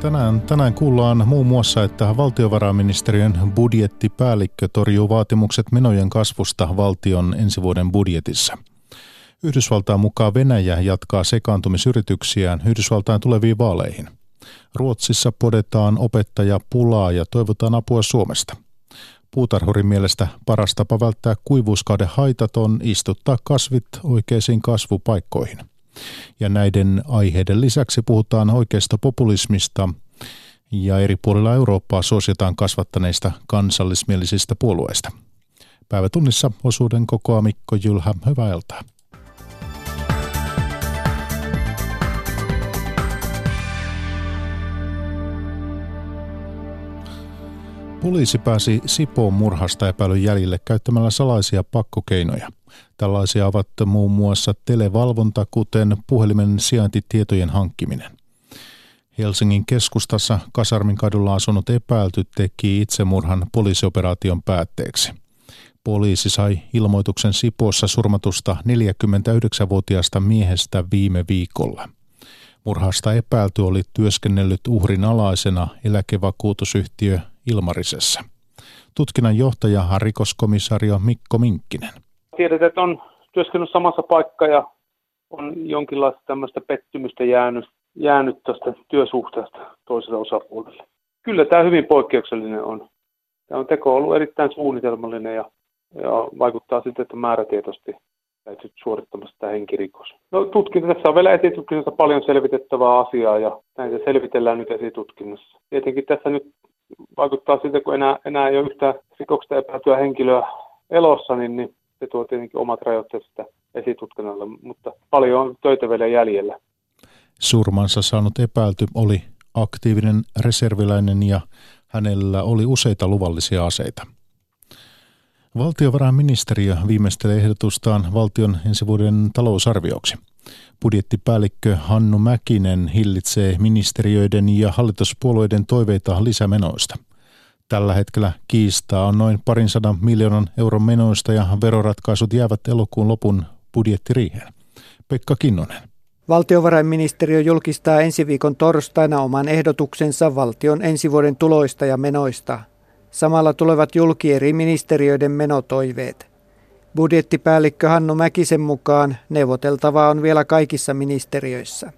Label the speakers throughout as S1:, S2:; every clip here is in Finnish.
S1: Tänään, tänään kuullaan muun muassa, että valtiovarainministeriön budjettipäällikkö torjuu vaatimukset menojen kasvusta valtion ensi vuoden budjetissa. Yhdysvaltain mukaan Venäjä jatkaa sekaantumisyrityksiään Yhdysvaltain tuleviin vaaleihin. Ruotsissa podetaan opettaja pulaa ja toivotaan apua Suomesta. Puutarhurin mielestä paras tapa välttää kuivuuskauden haitat on istuttaa kasvit oikeisiin kasvupaikkoihin. Ja näiden aiheiden lisäksi puhutaan oikeasta populismista ja eri puolilla Eurooppaa suositaan kasvattaneista kansallismielisistä puolueista. Päivätunnissa osuuden kokoa Mikko Jylhä. Hyvää iltaa. Poliisi pääsi Sipoon murhasta epäilyn jäljille käyttämällä salaisia pakkokeinoja. Tällaisia ovat muun muassa televalvonta, kuten puhelimen sijaintitietojen hankkiminen. Helsingin keskustassa Kasarmin kadulla asunut epäilty teki itsemurhan poliisioperaation päätteeksi. Poliisi sai ilmoituksen Sipoossa surmatusta 49-vuotiaasta miehestä viime viikolla. Murhasta epäilty oli työskennellyt uhrin alaisena eläkevakuutusyhtiö Ilmarisessa. Tutkinnan johtaja rikoskomisario Mikko Minkkinen.
S2: Tiedetään, että on työskennellyt samassa paikka ja on jonkinlaista tämmöistä pettymystä jäänyt, jäänyt tuosta työsuhteesta toiselle osapuolelle. Kyllä tämä hyvin poikkeuksellinen on. Tämä on teko ollut erittäin suunnitelmallinen ja, ja vaikuttaa siltä, että määrätietoisesti käyty suorittamassa tämä henkirikos. No tutkinta, tässä on vielä esitutkinnassa paljon selvitettävää asiaa ja näitä selvitellään nyt esitutkinnassa. Tietenkin tässä nyt vaikuttaa siltä, kun enää, enää ei ole yhtä rikoksesta epäiltyä henkilöä elossa, niin, niin se tuo tietenkin omat rajoitteensa esitutkinnalle, mutta paljon on töitä vielä jäljellä.
S1: Surmansa saanut epäilty oli aktiivinen reserviläinen ja hänellä oli useita luvallisia aseita. Valtiovarainministeriö viimeistelee ehdotustaan valtion ensi vuoden talousarvioksi. Budjettipäällikkö Hannu Mäkinen hillitsee ministeriöiden ja hallituspuolueiden toiveita lisämenoista. Tällä hetkellä kiistaa on noin parin sadan miljoonan euron menoista ja veroratkaisut jäävät elokuun lopun budjettiriiheen. Pekka Kinnonen.
S3: Valtiovarainministeriö julkistaa ensi viikon torstaina oman ehdotuksensa valtion ensi vuoden tuloista ja menoista. Samalla tulevat julki eri ministeriöiden menotoiveet. Budjettipäällikkö Hannu Mäkisen mukaan neuvoteltavaa on vielä kaikissa ministeriöissä.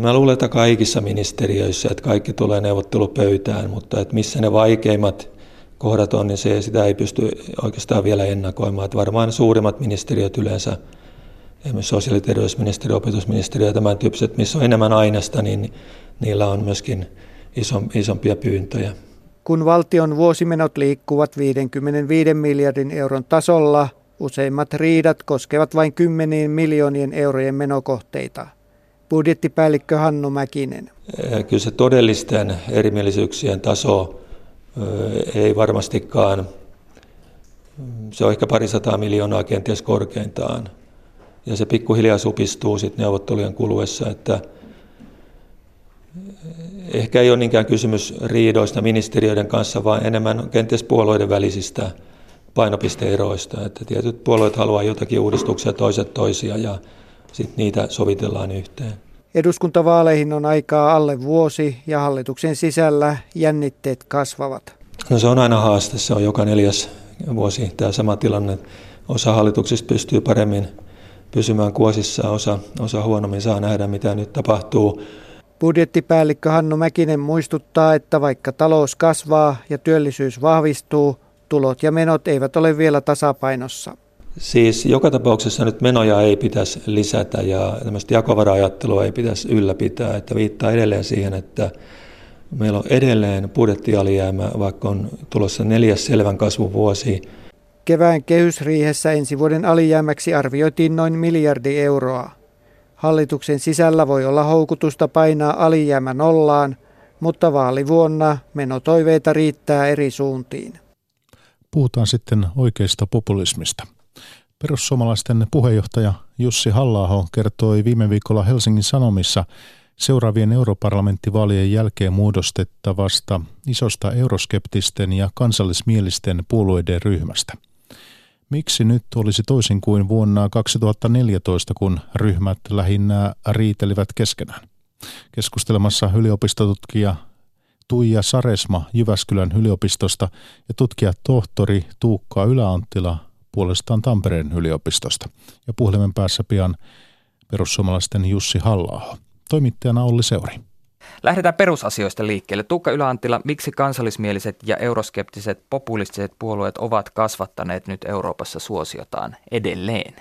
S4: Mä luulen, että kaikissa ministeriöissä, että kaikki tulee neuvottelupöytään, mutta että missä ne vaikeimmat kohdat on, niin se, sitä ei pysty oikeastaan vielä ennakoimaan. Että varmaan suurimmat ministeriöt yleensä, esimerkiksi sosiaali- ja terveysministeriö, opetusministeriö ja tämän tyyppiset, missä on enemmän aineesta, niin niillä on myöskin isompia pyyntöjä.
S3: Kun valtion vuosimenot liikkuvat 55 miljardin euron tasolla – Useimmat riidat koskevat vain kymmeniin miljoonien eurojen menokohteita. Budjettipäällikkö Hannu Mäkinen.
S4: Eh, kyllä se todellisten erimielisyyksien taso eh, ei varmastikaan, se on ehkä parisataa miljoonaa kenties korkeintaan. Ja se pikkuhiljaa supistuu sitten neuvottelujen kuluessa, että ehkä ei ole niinkään kysymys riidoista ministeriöiden kanssa, vaan enemmän kenties puolueiden välisistä painopisteeroista, että tietyt puolueet haluaa jotakin uudistuksia, toiset toisia ja sitten niitä sovitellaan yhteen.
S3: Eduskuntavaaleihin on aikaa alle vuosi ja hallituksen sisällä jännitteet kasvavat.
S4: No se on aina haaste, se on joka neljäs vuosi tämä sama tilanne. Osa hallituksista pystyy paremmin pysymään kuosissa, osa, osa huonommin saa nähdä, mitä nyt tapahtuu.
S3: Budjettipäällikkö Hannu Mäkinen muistuttaa, että vaikka talous kasvaa ja työllisyys vahvistuu, tulot ja menot eivät ole vielä tasapainossa.
S4: Siis joka tapauksessa nyt menoja ei pitäisi lisätä ja tämmöistä jakovara-ajattelua ei pitäisi ylläpitää, että viittaa edelleen siihen, että meillä on edelleen budjettialijäämä, vaikka on tulossa neljäs selvän kasvun vuosi.
S3: Kevään kehysriihessä ensi vuoden alijäämäksi arvioitiin noin miljardi euroa. Hallituksen sisällä voi olla houkutusta painaa alijäämä nollaan, mutta vaalivuonna menotoiveita riittää eri suuntiin.
S1: Puhutaan sitten oikeista populismista. Perussuomalaisten puheenjohtaja Jussi halla kertoi viime viikolla Helsingin Sanomissa seuraavien europarlamenttivaalien jälkeen muodostettavasta isosta euroskeptisten ja kansallismielisten puolueiden ryhmästä. Miksi nyt olisi toisin kuin vuonna 2014, kun ryhmät lähinnä riitelivät keskenään? Keskustelemassa yliopistotutkija Tuija Saresma Jyväskylän yliopistosta ja tutkija tohtori Tuukka Yläanttila puolestaan Tampereen yliopistosta. Ja puhelimen päässä pian perussuomalaisten Jussi halla Toimittajana Olli Seuri.
S5: Lähdetään perusasioista liikkeelle. Tuukka Yläanttila, miksi kansallismieliset ja euroskeptiset populistiset puolueet ovat kasvattaneet nyt Euroopassa suosiotaan edelleen?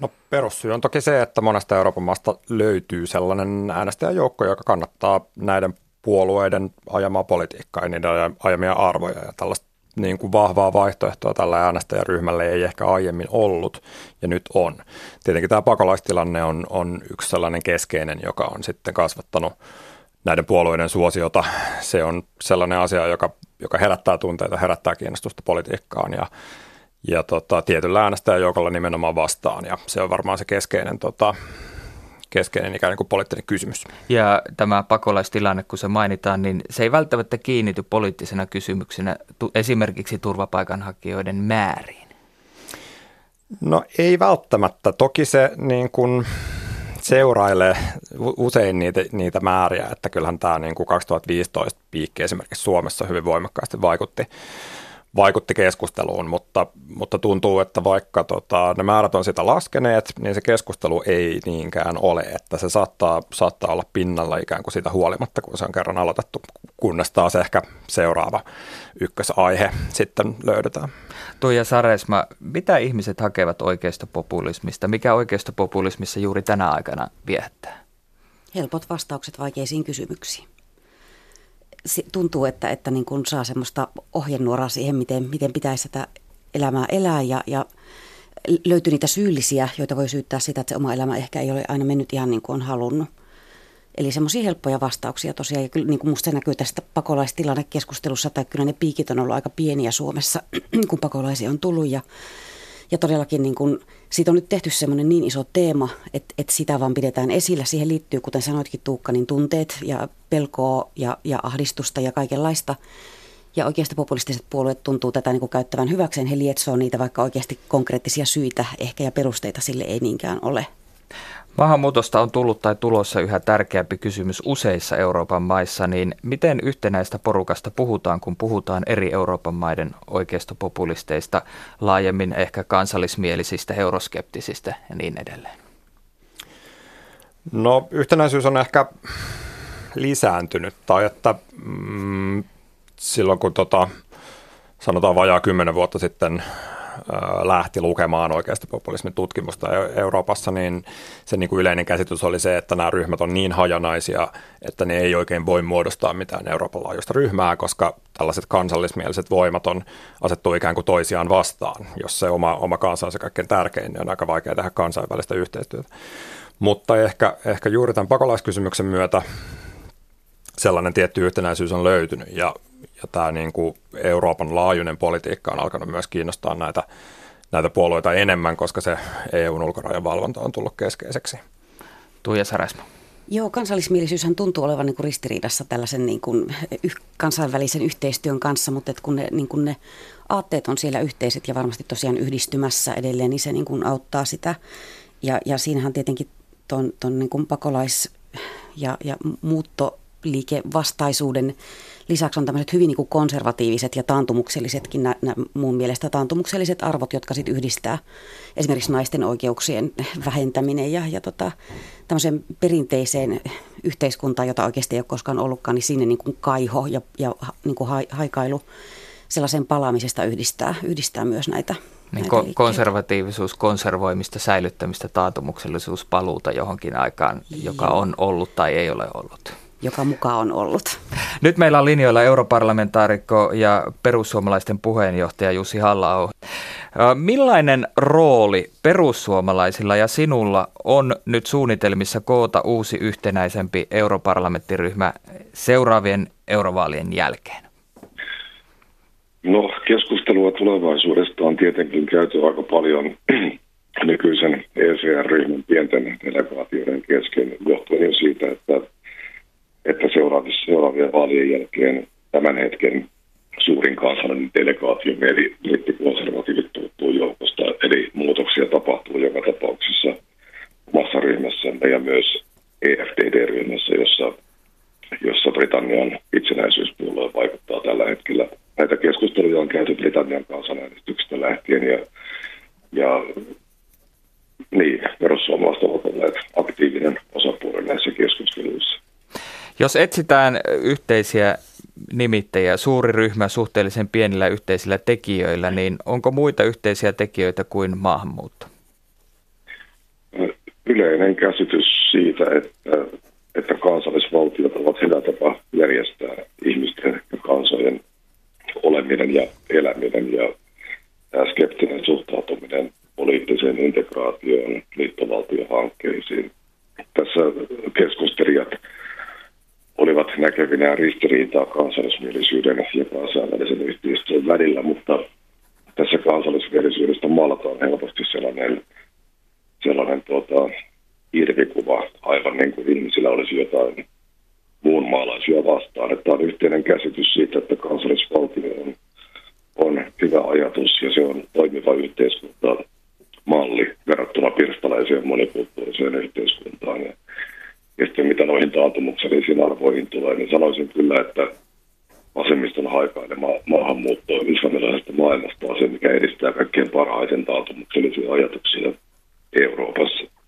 S6: No perussyy on toki se, että monesta Euroopan maasta löytyy sellainen äänestäjäjoukko, joka kannattaa näiden puolueiden ajamaa politiikkaa ja niiden ajamia arvoja. Ja tällaista niin kuin vahvaa vaihtoehtoa tällä äänestäjäryhmälle ei ehkä aiemmin ollut ja nyt on. Tietenkin tämä pakolaistilanne on, on yksi sellainen keskeinen, joka on sitten kasvattanut näiden puolueiden suosiota. Se on sellainen asia, joka, joka herättää tunteita, herättää kiinnostusta politiikkaan ja, ja tota, tietyllä äänestäjäjoukolla nimenomaan vastaan ja se on varmaan se keskeinen tota, keskeinen ikään kuin poliittinen kysymys.
S5: Ja tämä pakolaistilanne, kun se mainitaan, niin se ei välttämättä kiinnity poliittisena kysymyksenä esimerkiksi turvapaikanhakijoiden määriin.
S6: No ei välttämättä. Toki se niin kuin seurailee usein niitä, niitä määriä, että kyllähän tämä niin kuin 2015 piikki esimerkiksi Suomessa hyvin voimakkaasti vaikutti vaikutti keskusteluun, mutta, mutta tuntuu, että vaikka tota, ne määrät on sitä laskeneet, niin se keskustelu ei niinkään ole, että se saattaa, saattaa olla pinnalla ikään kuin siitä huolimatta, kun se on kerran aloitettu, kunnes taas ehkä seuraava ykkösaihe sitten löydetään.
S5: Tuija Saresma, mitä ihmiset hakevat oikeasta populismista? Mikä oikeasta populismissa juuri tänä aikana viehättää?
S7: Helpot vastaukset vaikeisiin kysymyksiin tuntuu, että, että niin kuin saa semmoista ohjenuoraa siihen, miten, miten pitäisi sitä elämää elää ja, ja löytyy niitä syyllisiä, joita voi syyttää sitä, että se oma elämä ehkä ei ole aina mennyt ihan niin kuin on halunnut. Eli semmoisia helppoja vastauksia tosiaan. Ja kyllä niin kuin musta se näkyy tästä pakolaistilannekeskustelussa, että kyllä ne piikit on ollut aika pieniä Suomessa, kun pakolaisia on tullut. Ja ja todellakin niin kun, siitä on nyt tehty semmoinen niin iso teema, että, että sitä vaan pidetään esillä. Siihen liittyy, kuten sanoitkin Tuukka, niin tunteet ja pelkoa ja, ja ahdistusta ja kaikenlaista. Ja oikeasti populistiset puolueet tuntuu tätä niin kuin käyttävän hyväkseen. He lietsoo niitä, vaikka oikeasti konkreettisia syitä ehkä ja perusteita sille ei niinkään ole.
S5: Maahanmuutosta on tullut tai tulossa yhä tärkeämpi kysymys useissa Euroopan maissa, niin miten yhtenäistä porukasta puhutaan, kun puhutaan eri Euroopan maiden oikeistopopulisteista, laajemmin ehkä kansallismielisistä, euroskeptisistä ja niin edelleen?
S6: No yhtenäisyys on ehkä lisääntynyt, tai että mm, silloin kun tota, sanotaan vajaa kymmenen vuotta sitten lähti lukemaan oikeasta populismin tutkimusta Euroopassa, niin se niin kuin yleinen käsitys oli se, että nämä ryhmät on niin hajanaisia, että ne ei oikein voi muodostaa mitään Euroopan laajuista ryhmää, koska tällaiset kansallismieliset voimat on asettu ikään kuin toisiaan vastaan. Jos se oma, oma kansa on se kaikkein tärkein, niin on aika vaikea tehdä kansainvälistä yhteistyötä. Mutta ehkä, ehkä juuri tämän pakolaiskysymyksen myötä sellainen tietty yhtenäisyys on löytynyt ja ja tämä niin kuin Euroopan laajuinen politiikka on alkanut myös kiinnostaa näitä, näitä puolueita enemmän, koska se EUn ulkorajan valvonta on tullut keskeiseksi.
S5: Tuija Saresmo.
S7: Joo, kansallismielisyyshän tuntuu olevan niin kuin ristiriidassa tällaisen niin kuin kansainvälisen yhteistyön kanssa, mutta että kun ne, niin kuin ne aatteet on siellä yhteiset ja varmasti tosiaan yhdistymässä edelleen, niin se niin kuin auttaa sitä. Ja, ja siinähän tietenkin tuon, tuon niin kuin pakolais- ja, ja muuttoliikevastaisuuden lisäksi on tämmöiset hyvin niin konservatiiviset ja taantumuksellisetkin, nä, nä, mun mielestä taantumukselliset arvot, jotka sitten yhdistää esimerkiksi naisten oikeuksien vähentäminen ja, ja tota, tämmöiseen perinteiseen yhteiskuntaan, jota oikeasti ei ole koskaan ollutkaan, niin sinne niin kuin kaiho ja, ja niin kuin haikailu sellaisen palaamisesta yhdistää, yhdistää myös näitä
S5: niin ko- konservatiivisuus, konservoimista, säilyttämistä, taantumuksellisuus, paluuta johonkin aikaan, joka on ollut tai ei ole ollut
S7: joka mukaan on ollut.
S5: Nyt meillä on linjoilla europarlamentaarikko ja perussuomalaisten puheenjohtaja Jussi halla Millainen rooli perussuomalaisilla ja sinulla on nyt suunnitelmissa koota uusi yhtenäisempi europarlamenttiryhmä seuraavien eurovaalien jälkeen?
S8: No keskustelua tulevaisuudesta on tietenkin käyty aika paljon nykyisen ECR-ryhmän pienten delegaatioiden kesken johtuen jo siitä, että että seuraavissa, seuraavien vaalien jälkeen tämän hetken suurin kansallinen delegaatio, eli brittikonservatiivit puuttuu joukosta, eli muutoksia tapahtuu joka tapauksessa omassa ryhmässämme ja myös EFDD-ryhmässä, jossa jossa Britannian itsenäisyyspuolue vaikuttaa tällä hetkellä. Näitä keskusteluja on käyty Britannian kansanäänestyksestä lähtien ja, ja niin, perussuomalaiset ovat olleet aktiivinen osapuoli näissä keskusteluissa.
S5: Jos etsitään yhteisiä nimittäjiä, suuri ryhmä suhteellisen pienillä yhteisillä tekijöillä, niin onko muita yhteisiä tekijöitä kuin maahanmuutto?
S8: Yleinen käsitys siitä, että, että ovat hyvä tapa järjestää ihmisten ja kansojen oleminen ja eläminen ja tämä skeptinen suhtautuminen poliittiseen integraatioon, liittovaltiohankkeisiin. Tässä keskustelijat olivat näkevinään ristiriitaa kansallismielisyyden ja kansainvälisen yhteistyön välillä, mutta tässä kansallismielisyydestä maalataan helposti sellainen, sellainen tuota, irvikuva, aivan niin kuin ihmisillä olisi jotain muun maalaisia vastaan. Että on yhteinen käsitys siitä, että kansallisvaltio on, on hyvä ajatus ja se on toimiva yhteiskunta malli verrattuna pirstalaiseen monikulttuuriseen yhteiskuntaan. Ja, ja sitten mitä noihin taantumuksellisiin arvoihin tulee, niin sanoisin kyllä, että vasemmiston haikailema maahanmuutto islamilaisesta maailmasta on se, mikä edistää kaikkein parhaiten taantumuksellisia ajatuksia Euroopassa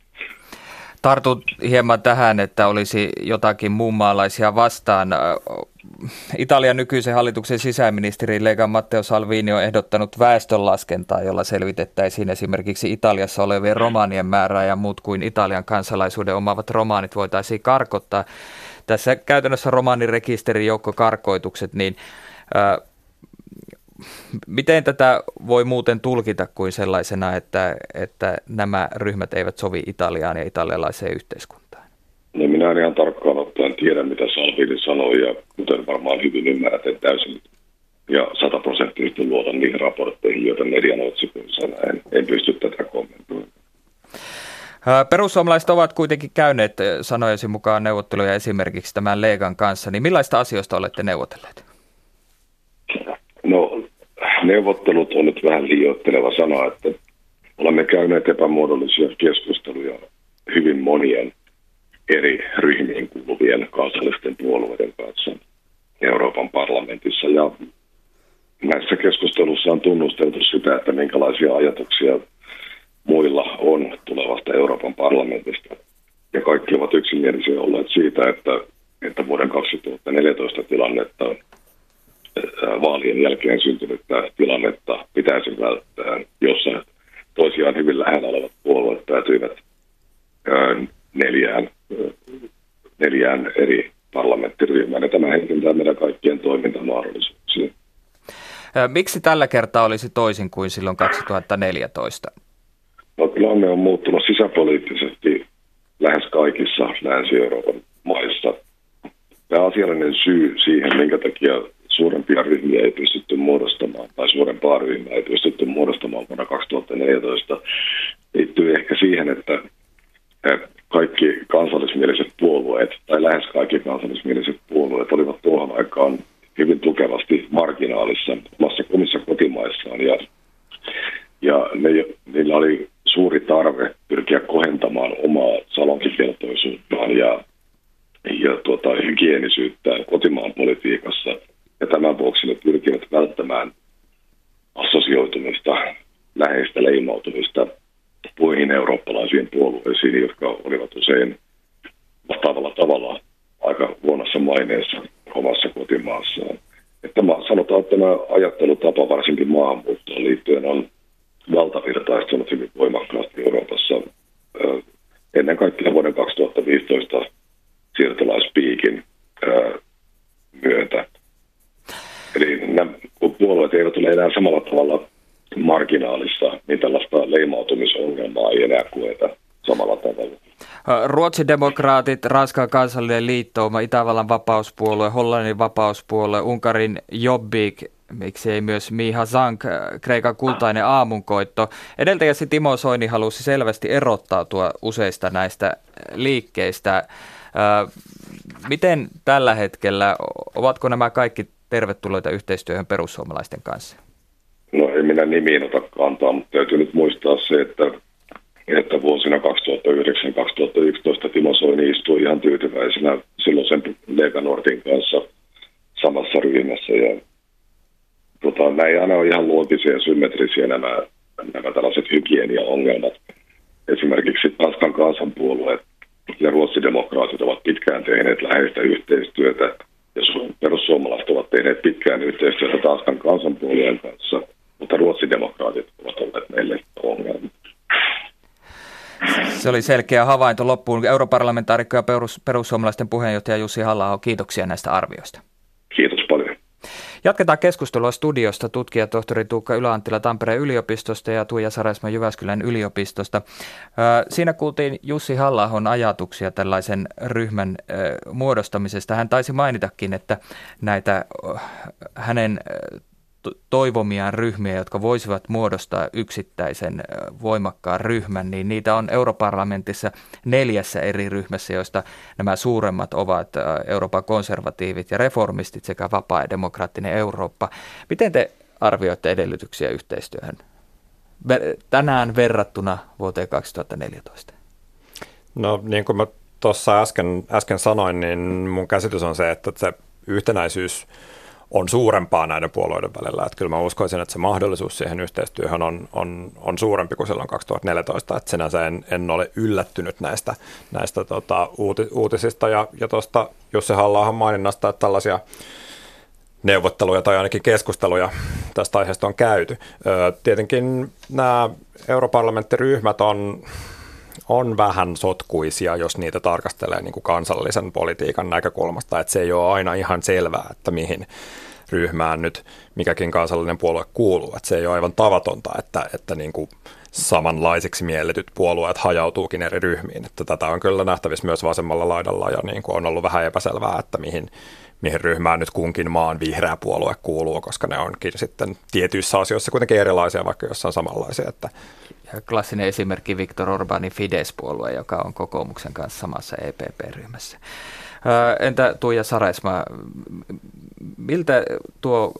S5: tartut hieman tähän, että olisi jotakin muunmaalaisia vastaan. Italian nykyisen hallituksen sisäministeri Lega Matteo Salvini on ehdottanut väestönlaskentaa, jolla selvitettäisiin esimerkiksi Italiassa olevien romaanien määrää ja muut kuin Italian kansalaisuuden omaavat romaanit voitaisiin karkottaa. Tässä käytännössä karkoitukset, niin Miten tätä voi muuten tulkita kuin sellaisena, että, että nämä ryhmät eivät sovi Italiaan ja italialaiseen yhteiskuntaan?
S8: No minä en ihan tarkkaan ottaen tiedä, mitä Salvini sanoi, ja kuten varmaan hyvin ymmärrät, en täysin ja sataprosenttisesti luotan niihin raportteihin, joita median otsikoissa näin. En pysty tätä kommentoimaan.
S5: Perussuomalaiset ovat kuitenkin käyneet sanojesi mukaan neuvotteluja esimerkiksi tämän Leegan kanssa, niin millaista asioista olette neuvotelleet?
S8: Neuvottelut on nyt vähän liioitteleva sana, että olemme käyneet epämuodollisia keskusteluja hyvin monien eri ryhmiin kuuluvien kansallisten puolueiden kanssa Euroopan parlamentissa. Ja näissä keskusteluissa on tunnusteltu sitä, että minkälaisia ajatuksia muilla on tulevasta Euroopan parlamentista. Ja kaikki ovat yksimielisiä olleet siitä, että, että vuoden 2014 tilannetta vaalien jälkeen syntynyttä tilannetta pitäisi välttää, jossa toisiaan hyvin lähellä olevat puolueet päätyivät neljään, neljään eri parlamenttiryhmään, ja tämä heikentää meidän kaikkien toimintamahdollisuuksia.
S5: Miksi tällä kertaa olisi toisin kuin silloin 2014?
S8: No, tilanne on muuttunut sisäpoliittisesti lähes kaikissa Länsi-Euroopan maissa. Tämä asiallinen syy siihen, minkä takia suurempia ryhmiä ei pystytty muodostamaan, tai suurempaa ryhmää ei pystytty muodostamaan vuonna 2014, liittyy ehkä siihen, että kaikki kansallismieliset puolueet, tai lähes kaikki kansallismieliset puolueet olivat tuohon aikaan hyvin tukevasti marginaalissa omassa komissa kotimaissaan, ja, ja ne, niillä oli suuri tarve pyrkiä kohentamaan omaa salonkikelpoisuuttaan ja, ja tuota, hygienisyyttään kotimaan politiikassa – ja tämän vuoksi ne pyrkivät välttämään assosioitumista, läheistä leimautumista muihin eurooppalaisiin puolueisiin, jotka olivat usein vastaavalla tavalla aika huonossa maineessa omassa kotimaassaan. Että sanotaan, että tämä ajattelutapa varsinkin maahanmuuttoon liittyen on valtavirtaistunut hyvin voimakkaasti Euroopassa ennen kaikkea vuoden 2015 siirtolaispiikin myötä. Eli nämä, puolueet eivät ole enää samalla tavalla marginaalissa, niin tällaista leimautumisongelmaa ei enää koeta samalla tavalla.
S5: Ruotsin demokraatit, Ranskan kansallinen liittouma, Itävallan vapauspuolue, Hollannin vapauspuolue, Unkarin Jobbik, miksi ei myös Miha Zank, Kreikan kultainen aamunkoitto. Edeltäjäsi Timo Soini halusi selvästi erottautua useista näistä liikkeistä. Miten tällä hetkellä, ovatko nämä kaikki tervetulleita yhteistyöhön perussuomalaisten kanssa?
S8: No ei minä nimiin ota kantaa, mutta täytyy nyt muistaa se, että että vuosina 2009-2011 Timo Soini istui ihan tyytyväisenä silloisen Lega Nordin kanssa samassa ryhmässä. Ja, tota, ei aina ole ihan luotisia ja symmetrisiä nämä, nämä tällaiset hygieniaongelmat. Esimerkiksi Tanskan kansanpuolue ja ruotsidemokraatit ovat pitkään tehneet läheistä yhteistyötä ja perussuomalaiset ovat tehneet pitkään yhteistyötä Tanskan kansanpuolueen kanssa, mutta ruotsidemokraatit ovat olleet meille ongelma.
S5: Se oli selkeä havainto loppuun. Europarlamentaarikko ja perus, perussuomalaisten puheenjohtaja Jussi halla kiitoksia näistä arvioista.
S8: Kiitos paljon.
S5: Jatketaan keskustelua studiosta tutkija tohtori Tuukka Yläanttila Tampereen yliopistosta ja Tuija Saresma Jyväskylän yliopistosta. Siinä kuultiin Jussi halla ajatuksia tällaisen ryhmän muodostamisesta. Hän taisi mainitakin, että näitä hänen toivomiaan ryhmiä, jotka voisivat muodostaa yksittäisen voimakkaan ryhmän, niin niitä on europarlamentissa neljässä eri ryhmässä, joista nämä suuremmat ovat Euroopan konservatiivit ja reformistit sekä vapaa ja demokraattinen Eurooppa. Miten te arvioitte edellytyksiä yhteistyöhön tänään verrattuna vuoteen 2014?
S6: No niin kuin mä tuossa äsken, äsken sanoin, niin mun käsitys on se, että se yhtenäisyys – on suurempaa näiden puolueiden välillä. Että kyllä mä uskoisin, että se mahdollisuus siihen yhteistyöhön on, on, on suurempi kuin silloin 2014. Että sinänsä en, en ole yllättynyt näistä, näistä tota, uuti, uutisista ja, ja tuosta Jussi halla maininnasta, että tällaisia neuvotteluja tai ainakin keskusteluja tästä aiheesta on käyty. Tietenkin nämä europarlamenttiryhmät on on vähän sotkuisia, jos niitä tarkastelee niin kuin kansallisen politiikan näkökulmasta, että se ei ole aina ihan selvää, että mihin ryhmään nyt mikäkin kansallinen puolue kuuluu. Että se ei ole aivan tavatonta, että, että niin kuin samanlaisiksi mielletyt puolueet hajautuukin eri ryhmiin. Että tätä on kyllä nähtävissä myös vasemmalla laidalla ja niin kuin on ollut vähän epäselvää, että mihin, mihin ryhmään nyt kunkin maan vihreä puolue kuuluu, koska ne onkin sitten tietyissä asioissa kuitenkin erilaisia, vaikka jossain samanlaisia. Että
S5: klassinen esimerkki Viktor Orbanin Fidesz-puolue, joka on kokoomuksen kanssa samassa EPP-ryhmässä. Entä Tuija Saresma, miltä tuo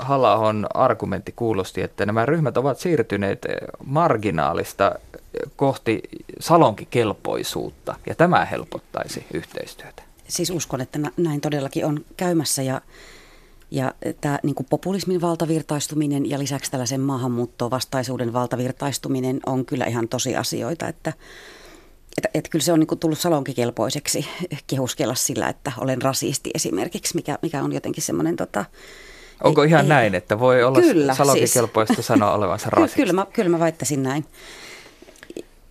S5: halla argumentti kuulosti, että nämä ryhmät ovat siirtyneet marginaalista kohti salonkikelpoisuutta, ja tämä helpottaisi yhteistyötä?
S7: Siis uskon, että näin todellakin on käymässä, ja ja tämä niin kuin populismin valtavirtaistuminen ja lisäksi tällaisen maahanmuuttovastaisuuden valtavirtaistuminen on kyllä ihan tosi asioita, että että, että kyllä se on niin kuin tullut salonkikelpoiseksi kehuskella sillä, että olen rasisti esimerkiksi, mikä, mikä on jotenkin semmoinen tota,
S5: Onko ei, ihan ei, näin, että voi olla kyllä, salonkikelpoista siis. sanoa olevansa rasisti?
S7: Kyllä, mä, kyllä mä väittäisin näin.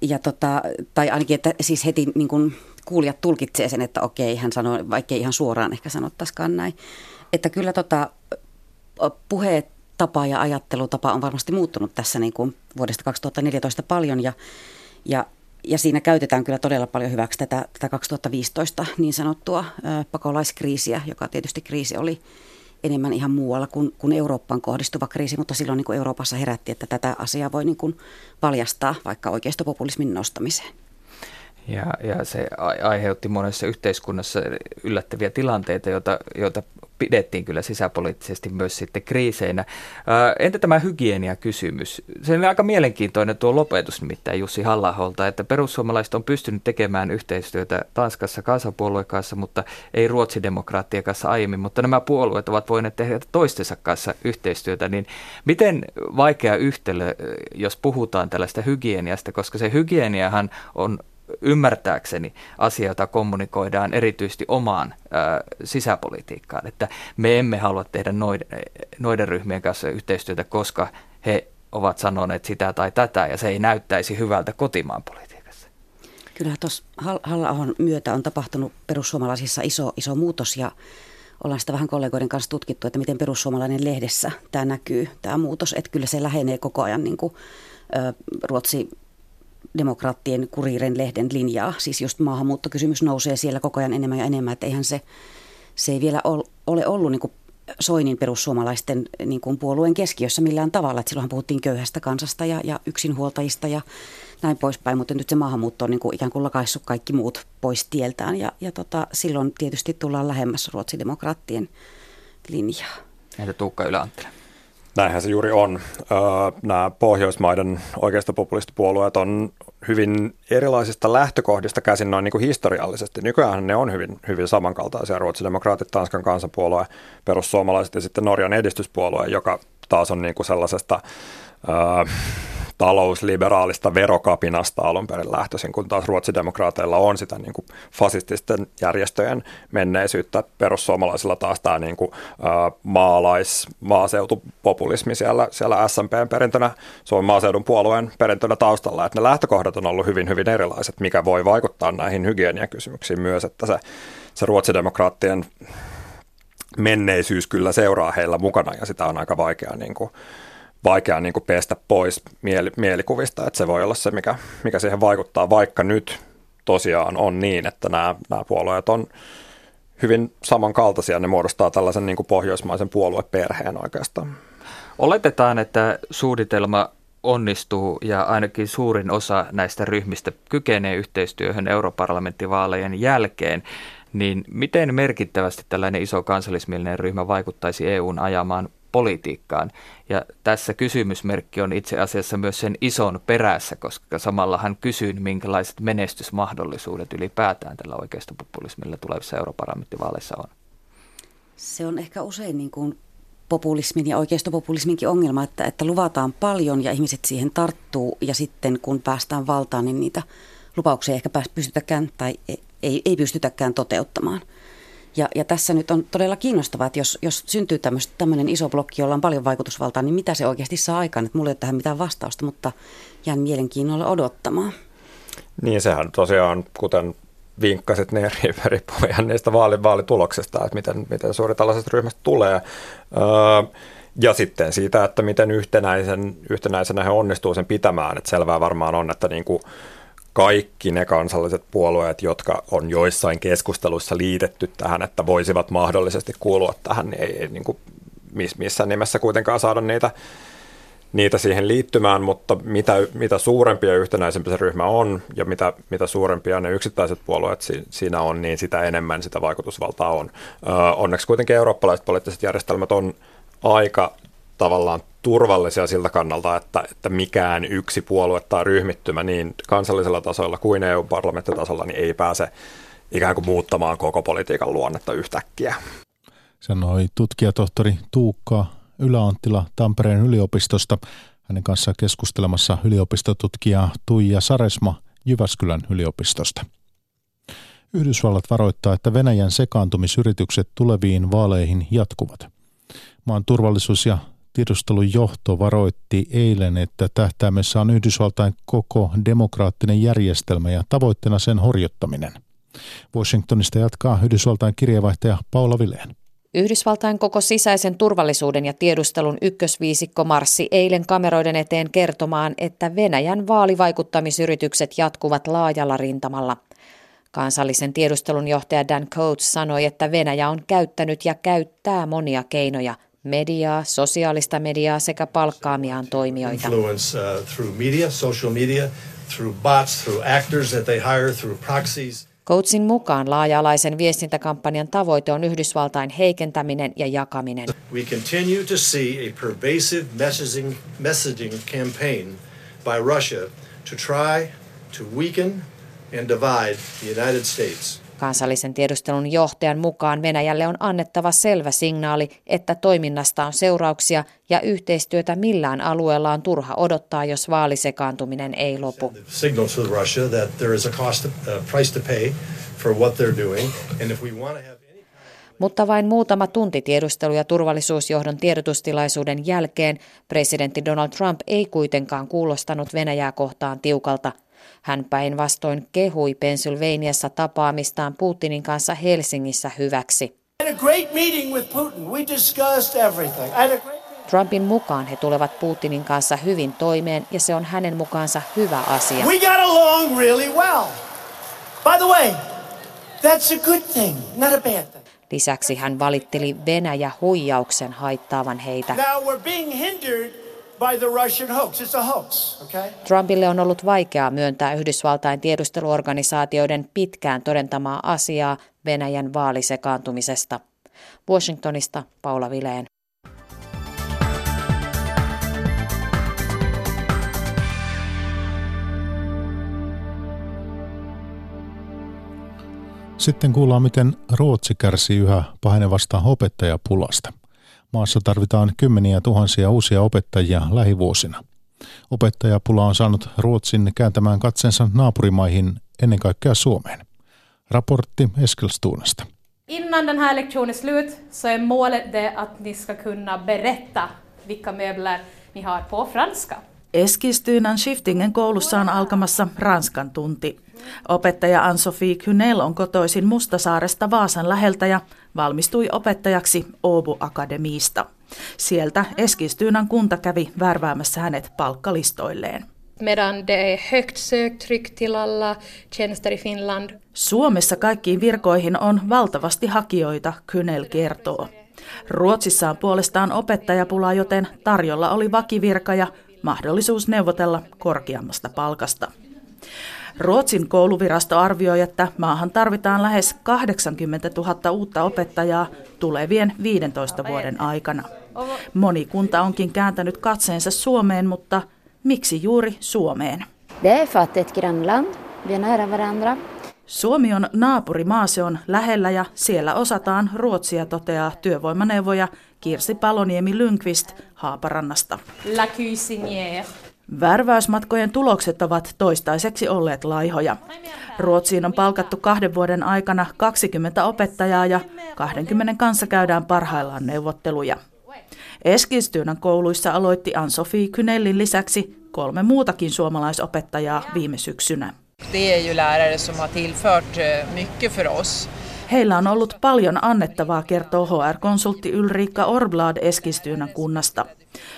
S7: Ja tota, tai ainakin, että siis heti niin kuin kuulijat tulkitsee sen, että okei, hän sanoi, vaikkei ihan suoraan ehkä sanottaisikaan näin. Että kyllä tota, puhetapa ja ajattelutapa on varmasti muuttunut tässä niin kuin vuodesta 2014 paljon ja, ja ja siinä käytetään kyllä todella paljon hyväksi tätä, tätä 2015 niin sanottua pakolaiskriisiä, joka tietysti kriisi oli enemmän ihan muualla kuin, kuin Eurooppaan kohdistuva kriisi, mutta silloin niin kuin Euroopassa herätti, että tätä asiaa voi niin kuin paljastaa vaikka oikeistopopulismin nostamiseen.
S5: Ja, ja se aiheutti monessa yhteiskunnassa yllättäviä tilanteita, joita, joita pidettiin kyllä sisäpoliittisesti myös sitten kriiseinä. Entä tämä hygieniakysymys? Se on aika mielenkiintoinen tuo lopetus nimittäin Jussi halla että perussuomalaiset on pystynyt tekemään yhteistyötä Tanskassa kansanpuolueen kanssa, mutta ei ruotsidemokraattien kanssa aiemmin, mutta nämä puolueet ovat voineet tehdä toistensa kanssa yhteistyötä, niin miten vaikea yhtälö, jos puhutaan tällaista hygieniasta, koska se hygieniahan on ymmärtääkseni asia, jota kommunikoidaan erityisesti omaan ää, sisäpolitiikkaan. Että me emme halua tehdä noiden, noiden ryhmien kanssa yhteistyötä, koska he ovat sanoneet sitä tai tätä, ja se ei näyttäisi hyvältä kotimaan politiikassa.
S7: Kyllä tuossa halla myötä on tapahtunut perussuomalaisissa iso, iso muutos, ja ollaan sitä vähän kollegoiden kanssa tutkittu, että miten perussuomalainen lehdessä tämä näkyy, tämä muutos, että kyllä se lähenee koko ajan niin kuin, Ruotsi demokraattien kuriiren lehden linjaa. Siis just maahanmuuttokysymys nousee siellä koko ajan enemmän ja enemmän, että eihän se, se ei vielä ole ollut niin kuin Soinin perussuomalaisten niin kuin puolueen keskiössä millään tavalla. Että silloinhan puhuttiin köyhästä kansasta ja, ja yksinhuoltajista ja näin poispäin, mutta nyt se maahanmuutto on niin kuin ikään kuin lakaissut kaikki muut pois tieltään ja, ja tota, silloin tietysti tullaan lähemmäs ruotsidemokraattien linjaa.
S5: Entä Tuukka Ylä-Anttila?
S6: Näinhän se juuri on. Nämä Pohjoismaiden oikeistopopulistipuolueet on, hyvin erilaisista lähtökohdista käsin noin niin kuin historiallisesti. Nykyään ne on hyvin, hyvin samankaltaisia. Ruotsidemokraatit, Tanskan kansanpuolue, perussuomalaiset ja sitten Norjan edistyspuolue, joka taas on niin kuin sellaisesta... Ää, talousliberaalista verokapinasta alun perin lähtöisin, kun taas ruotsidemokraateilla on sitä niin kuin fasististen järjestöjen menneisyyttä. Perussuomalaisilla taas tämä niin kuin, äh, maalais, maaseutupopulismi siellä, siellä SMPn perintönä, Suomen maaseudun puolueen perintönä taustalla. Että ne lähtökohdat on ollut hyvin, hyvin erilaiset, mikä voi vaikuttaa näihin hygieniakysymyksiin myös, että se, se ruotsidemokraattien menneisyys kyllä seuraa heillä mukana ja sitä on aika vaikea niin kuin, vaikea niin kuin pestä pois mieli, mielikuvista, että se voi olla se, mikä, mikä siihen vaikuttaa, vaikka nyt tosiaan on niin, että nämä, nämä puolueet on hyvin samankaltaisia, ne muodostaa tällaisen niin kuin pohjoismaisen puolueperheen oikeastaan.
S5: Oletetaan, että suunnitelma onnistuu ja ainakin suurin osa näistä ryhmistä kykenee yhteistyöhön europarlamenttivaalejen jälkeen, niin miten merkittävästi tällainen iso kansallismielinen ryhmä vaikuttaisi EUn ajamaan politiikkaan. Ja tässä kysymysmerkki on itse asiassa myös sen ison perässä, koska samalla hän kysyin, minkälaiset menestysmahdollisuudet ylipäätään tällä oikeistopopulismilla tulevissa europarlamenttivaaleissa on.
S7: Se on ehkä usein niin kuin populismin ja oikeistopopulisminkin ongelma, että, että luvataan paljon ja ihmiset siihen tarttuu ja sitten kun päästään valtaan, niin niitä lupauksia ei ehkä pystytäkään tai ei, ei pystytäkään toteuttamaan. Ja, ja tässä nyt on todella kiinnostavaa, että jos, jos syntyy tämmöinen iso blokki, jolla on paljon vaikutusvaltaa, niin mitä se oikeasti saa aikaan? Että mulla ei ole tähän mitään vastausta, mutta jään mielenkiinnolla odottamaan.
S6: Niin sehän tosiaan, kuten vinkkasit, niin riippuu ihan niistä vaali, vaalituloksesta, että miten, miten suuri tällaiset ryhmät tulee. Öö, ja sitten siitä, että miten yhtenäisen, yhtenäisenä he onnistuu sen pitämään. Että selvää varmaan on, että niin kuin kaikki ne kansalliset puolueet, jotka on joissain keskusteluissa liitetty tähän, että voisivat mahdollisesti kuulua tähän, niin ei, ei niin kuin missään nimessä kuitenkaan saada niitä, niitä siihen liittymään, mutta mitä, mitä suurempi ja yhtenäisempi se ryhmä on ja mitä, mitä suurempia ne yksittäiset puolueet si, siinä on, niin sitä enemmän sitä vaikutusvaltaa on. Onneksi kuitenkin eurooppalaiset poliittiset järjestelmät on aika tavallaan turvallisia siltä kannalta, että, että mikään yksi puolue tai ryhmittymä niin kansallisella tasolla kuin EU-parlamenttitasolla niin ei pääse ikään kuin muuttamaan koko politiikan luonnetta yhtäkkiä.
S1: Sanoi tutkijatohtori Tuukka Yläanttila Tampereen yliopistosta. Hänen kanssaan keskustelemassa yliopistotutkija Tuija Saresma Jyväskylän yliopistosta. Yhdysvallat varoittaa, että Venäjän sekaantumisyritykset tuleviin vaaleihin jatkuvat. Maan turvallisuus- ja tiedustelun johto varoitti eilen, että tähtäimessä on Yhdysvaltain koko demokraattinen järjestelmä ja tavoitteena sen horjottaminen. Washingtonista jatkaa Yhdysvaltain kirjeenvaihtaja Paula Vileen.
S9: Yhdysvaltain koko sisäisen turvallisuuden ja tiedustelun ykkösviisikko marssi eilen kameroiden eteen kertomaan, että Venäjän vaalivaikuttamisyritykset jatkuvat laajalla rintamalla. Kansallisen tiedustelun johtaja Dan Coates sanoi, että Venäjä on käyttänyt ja käyttää monia keinoja mediaa, sosiaalista mediaa sekä palkkaamiaan toimijoita. Uh. Coatsin mukaan laaja-alaisen viestintäkampanjan tavoite on Yhdysvaltain heikentäminen ja jakaminen. We continue to see a pervasive messaging, messaging campaign by Russia to try to weaken and divide the United States. Kansallisen tiedustelun johtajan mukaan Venäjälle on annettava selvä signaali, että toiminnasta on seurauksia ja yhteistyötä millään alueella on turha odottaa, jos vaalisekaantuminen ei lopu. Mutta vain muutama tunti tiedustelu- ja turvallisuusjohdon tiedotustilaisuuden jälkeen presidentti Donald Trump ei kuitenkaan kuulostanut Venäjää kohtaan tiukalta – hän päinvastoin kehui Pennsylvaniassa tapaamistaan Putinin kanssa Helsingissä hyväksi. Trumpin mukaan he tulevat Putinin kanssa hyvin toimeen ja se on hänen mukaansa hyvä asia. We got along really well. By the way, that's a good thing, not a bad thing. Lisäksi hän valitteli Venäjä huijauksen haittaavan heitä. Now we're being hindered Trumpille on ollut vaikeaa myöntää Yhdysvaltain tiedusteluorganisaatioiden pitkään todentamaa asiaa Venäjän vaalisekaantumisesta. Washingtonista Paula Vileen.
S1: Sitten kuullaan, miten Ruotsi kärsii yhä pahenevasta opettajapulasta. Maassa tarvitaan kymmeniä tuhansia uusia opettajia lähivuosina. Opettajapula on saanut Ruotsin kääntämään katsensa naapurimaihin, ennen kaikkea Suomeen. Raportti Eskilstuunasta.
S10: Innan den här lektionen är slut så är målet det att ni ska kunna berätta vilka möbler ni har på franska.
S11: Eskilstynän Shiftingen koulussa on alkamassa ranskan tunti. Opettaja Ann-Sophie Kynel on kotoisin Mustasaaresta Vaasan läheltä ja valmistui opettajaksi Åbo Akademiista. Sieltä Eskilstynän kunta kävi värväämässä hänet palkkalistoilleen.
S10: Medan det är högt söktryck till alla tjänster i Finland.
S11: Suomessa kaikkiin virkoihin on valtavasti hakijoita, Kynel kertoo. Ruotsissa on puolestaan opettajapula, joten tarjolla oli vakivirka ja mahdollisuus neuvotella korkeammasta palkasta. Ruotsin kouluvirasto arvioi, että maahan tarvitaan lähes 80 000 uutta opettajaa tulevien 15 vuoden aikana. Moni kunta onkin kääntänyt katseensa Suomeen, mutta miksi juuri Suomeen?
S12: Det är för att det är ett grannland, vi är nära varandra.
S11: Suomi on naapurimaa, se on lähellä ja siellä osataan ruotsia, toteaa työvoimaneuvoja Kirsi Paloniemi Lynkvist Haaparannasta.
S10: La cuisinière.
S11: Värväysmatkojen tulokset ovat toistaiseksi olleet laihoja. Ruotsiin on palkattu kahden vuoden aikana 20 opettajaa ja 20 kanssa käydään parhaillaan neuvotteluja. Eskilstynän kouluissa aloitti Ann-Sofie Kynellin lisäksi kolme muutakin suomalaisopettajaa viime syksynä.
S13: Eh.
S11: Heillä on ollut paljon annettavaa, kertoo HR-konsultti Ylriikka Orblad Eskilstynän kunnasta.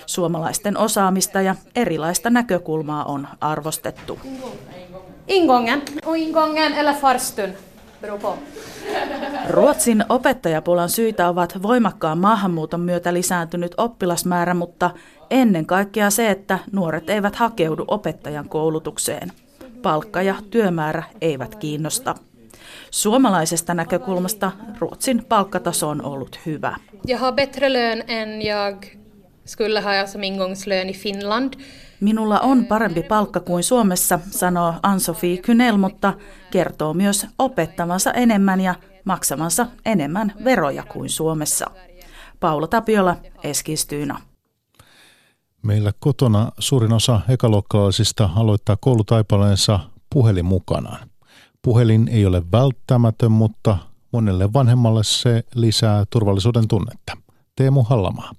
S11: Suomalaisten osaamista ja erilaista näkökulmaa on arvostettu.
S10: Ingången och ingången eller farstun.
S11: Ruotsin opettajapulan syitä ovat voimakkaan maahanmuuton myötä lisääntynyt oppilasmäärä, mutta ennen kaikkea se, että nuoret eivät hakeudu opettajan koulutukseen. Palkka ja työmäärä eivät kiinnosta. Suomalaisesta näkökulmasta Ruotsin palkkataso on ollut hyvä.
S10: Jag har bättre lön än jag skulle ha som ingångslön i Finland.
S11: Minulla on parempi palkka kuin Suomessa, sanoo Ann-Sofie Kynel, mutta kertoo myös opettavansa enemmän ja maksamansa enemmän veroja kuin Suomessa. Paula Tapiola, Eskilstyyna.
S1: Meillä kotona suurin osa ekaluokkalaisista aloittaa koulutaipaleensa puhelin mukanaan. Puhelin ei ole välttämätön, mutta monelle vanhemmalle se lisää turvallisuuden tunnetta. Teemu Hallamaa.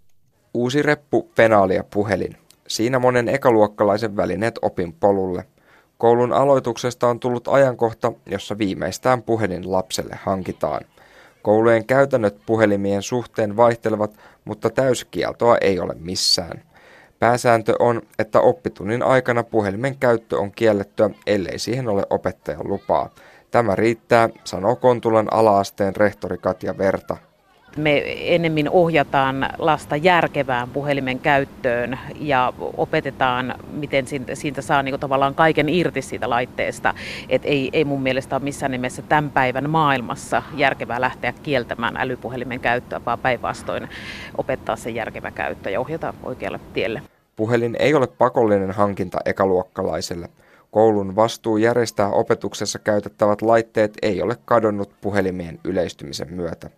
S14: Uusi reppu, penaali ja puhelin. Siinä monen ekaluokkalaisen välineet opin polulle. Koulun aloituksesta on tullut ajankohta, jossa viimeistään puhelin lapselle hankitaan. Koulujen käytännöt puhelimien suhteen vaihtelevat, mutta täyskieltoa ei ole missään. Pääsääntö on, että oppitunnin aikana puhelimen käyttö on kiellettyä, ellei siihen ole opettajan lupaa. Tämä riittää, sanoo Kontulan alaasteen rehtori Katja Verta.
S15: Me enemmän ohjataan lasta järkevään puhelimen käyttöön ja opetetaan, miten siitä saa niin tavallaan kaiken irti siitä laitteesta. Et ei, ei mun mielestä ole missään nimessä tämän päivän maailmassa järkevää lähteä kieltämään älypuhelimen käyttöä, vaan päinvastoin opettaa sen järkevä käyttö ja ohjata oikealle tielle.
S14: Puhelin ei ole pakollinen hankinta ekaluokkalaiselle. Koulun vastuu järjestää opetuksessa käytettävät laitteet ei ole kadonnut puhelimien yleistymisen myötä.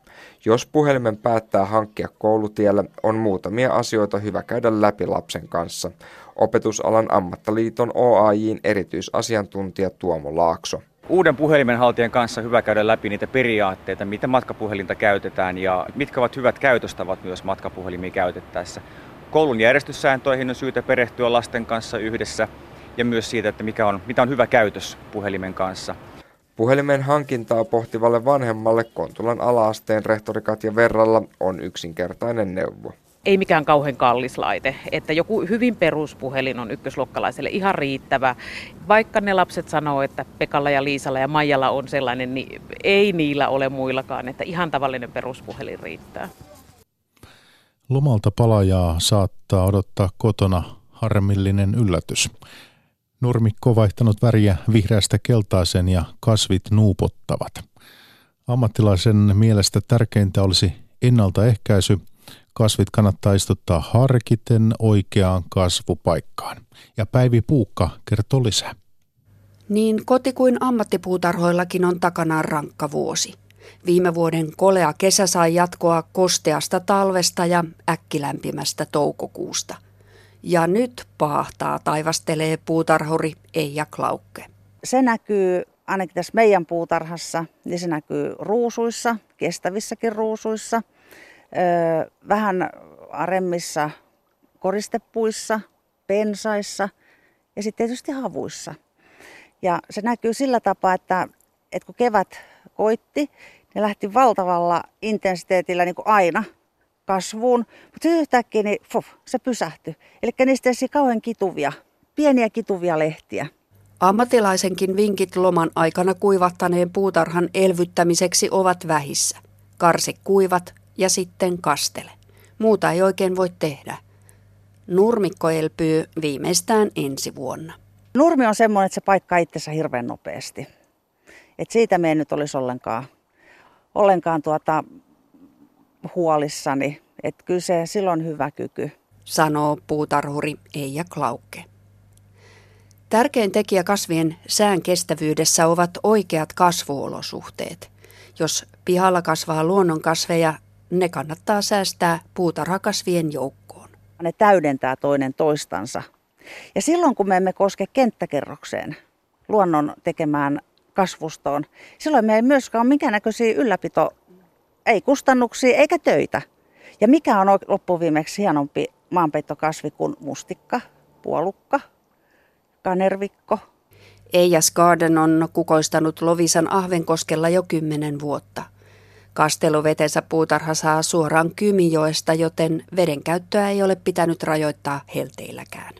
S14: Jos puhelimen päättää hankkia koulutiellä, on muutamia asioita hyvä käydä läpi lapsen kanssa. Opetusalan ammattiliiton OAJin erityisasiantuntija Tuomo Laakso.
S16: Uuden puhelimen haltijan kanssa hyvä käydä läpi niitä periaatteita, miten matkapuhelinta käytetään ja mitkä ovat hyvät käytöstavat myös matkapuhelimia käytettäessä. Koulun järjestyssääntöihin on syytä perehtyä lasten kanssa yhdessä ja myös siitä, että mikä on, mitä on hyvä käytös puhelimen kanssa.
S14: Puhelimen hankintaa pohtivalle vanhemmalle Kontulan alaasteen rehtori Katja Verralla on yksinkertainen neuvo.
S15: Ei mikään kauhean kallis laite, että joku hyvin peruspuhelin on ykkösluokkalaiselle ihan riittävä. Vaikka ne lapset sanoo, että Pekalla ja Liisalla ja Maijalla on sellainen, niin ei niillä ole muillakaan, että ihan tavallinen peruspuhelin riittää.
S1: Lomalta palajaa saattaa odottaa kotona harmillinen yllätys. Nurmikko vaihtanut väriä vihreästä keltaisen ja kasvit nuupottavat. Ammattilaisen mielestä tärkeintä olisi ennaltaehkäisy. Kasvit kannattaa istuttaa harkiten oikeaan kasvupaikkaan. Ja Päivi Puukka kertoo lisää.
S17: Niin koti kuin ammattipuutarhoillakin on takanaan rankka vuosi. Viime vuoden kolea kesä sai jatkoa kosteasta talvesta ja äkkilämpimästä toukokuusta. Ja nyt paahtaa taivastelee puutarhuri Eija Klaukke.
S18: Se näkyy ainakin tässä meidän puutarhassa, niin se näkyy ruusuissa, kestävissäkin ruusuissa, vähän aremmissa koristepuissa, pensaissa ja sitten tietysti havuissa. Ja se näkyy sillä tapaa, että, että kun kevät koitti, ne lähti valtavalla intensiteetillä niin kuin aina kasvuun, mutta sitten yhtäkkiä niin, fuh, se pysähtyi. Eli niistä ei kauhean kituvia, pieniä kituvia lehtiä.
S17: Ammatilaisenkin vinkit loman aikana kuivattaneen puutarhan elvyttämiseksi ovat vähissä. Karsi kuivat ja sitten kastele. Muuta ei oikein voi tehdä. Nurmikko elpyy viimeistään ensi vuonna.
S18: Nurmi on semmoinen, että se paikkaa itsensä hirveän nopeasti. Et siitä me ei nyt olisi ollenkaan, ollenkaan tuota huolissani. Että kyllä se silloin hyvä kyky.
S17: Sanoo puutarhuri Eija Klaukke. Tärkein tekijä kasvien sään kestävyydessä ovat oikeat kasvuolosuhteet. Jos pihalla kasvaa luonnonkasveja, ne kannattaa säästää puutarhakasvien joukkoon.
S18: Ne täydentää toinen toistansa. Ja silloin kun me emme koske kenttäkerrokseen, luonnon tekemään kasvustoon, silloin me ei myöskään ole minkäännäköisiä ylläpito, ei kustannuksia eikä töitä. Ja mikä on loppuviimeksi hienompi maanpeittokasvi kuin mustikka, puolukka, kanervikko.
S17: Eijas Garden on kukoistanut Lovisan Ahvenkoskella jo kymmenen vuotta. Kasteluvetensä puutarha saa suoraan Kymijoesta, joten veden käyttöä ei ole pitänyt rajoittaa helteilläkään.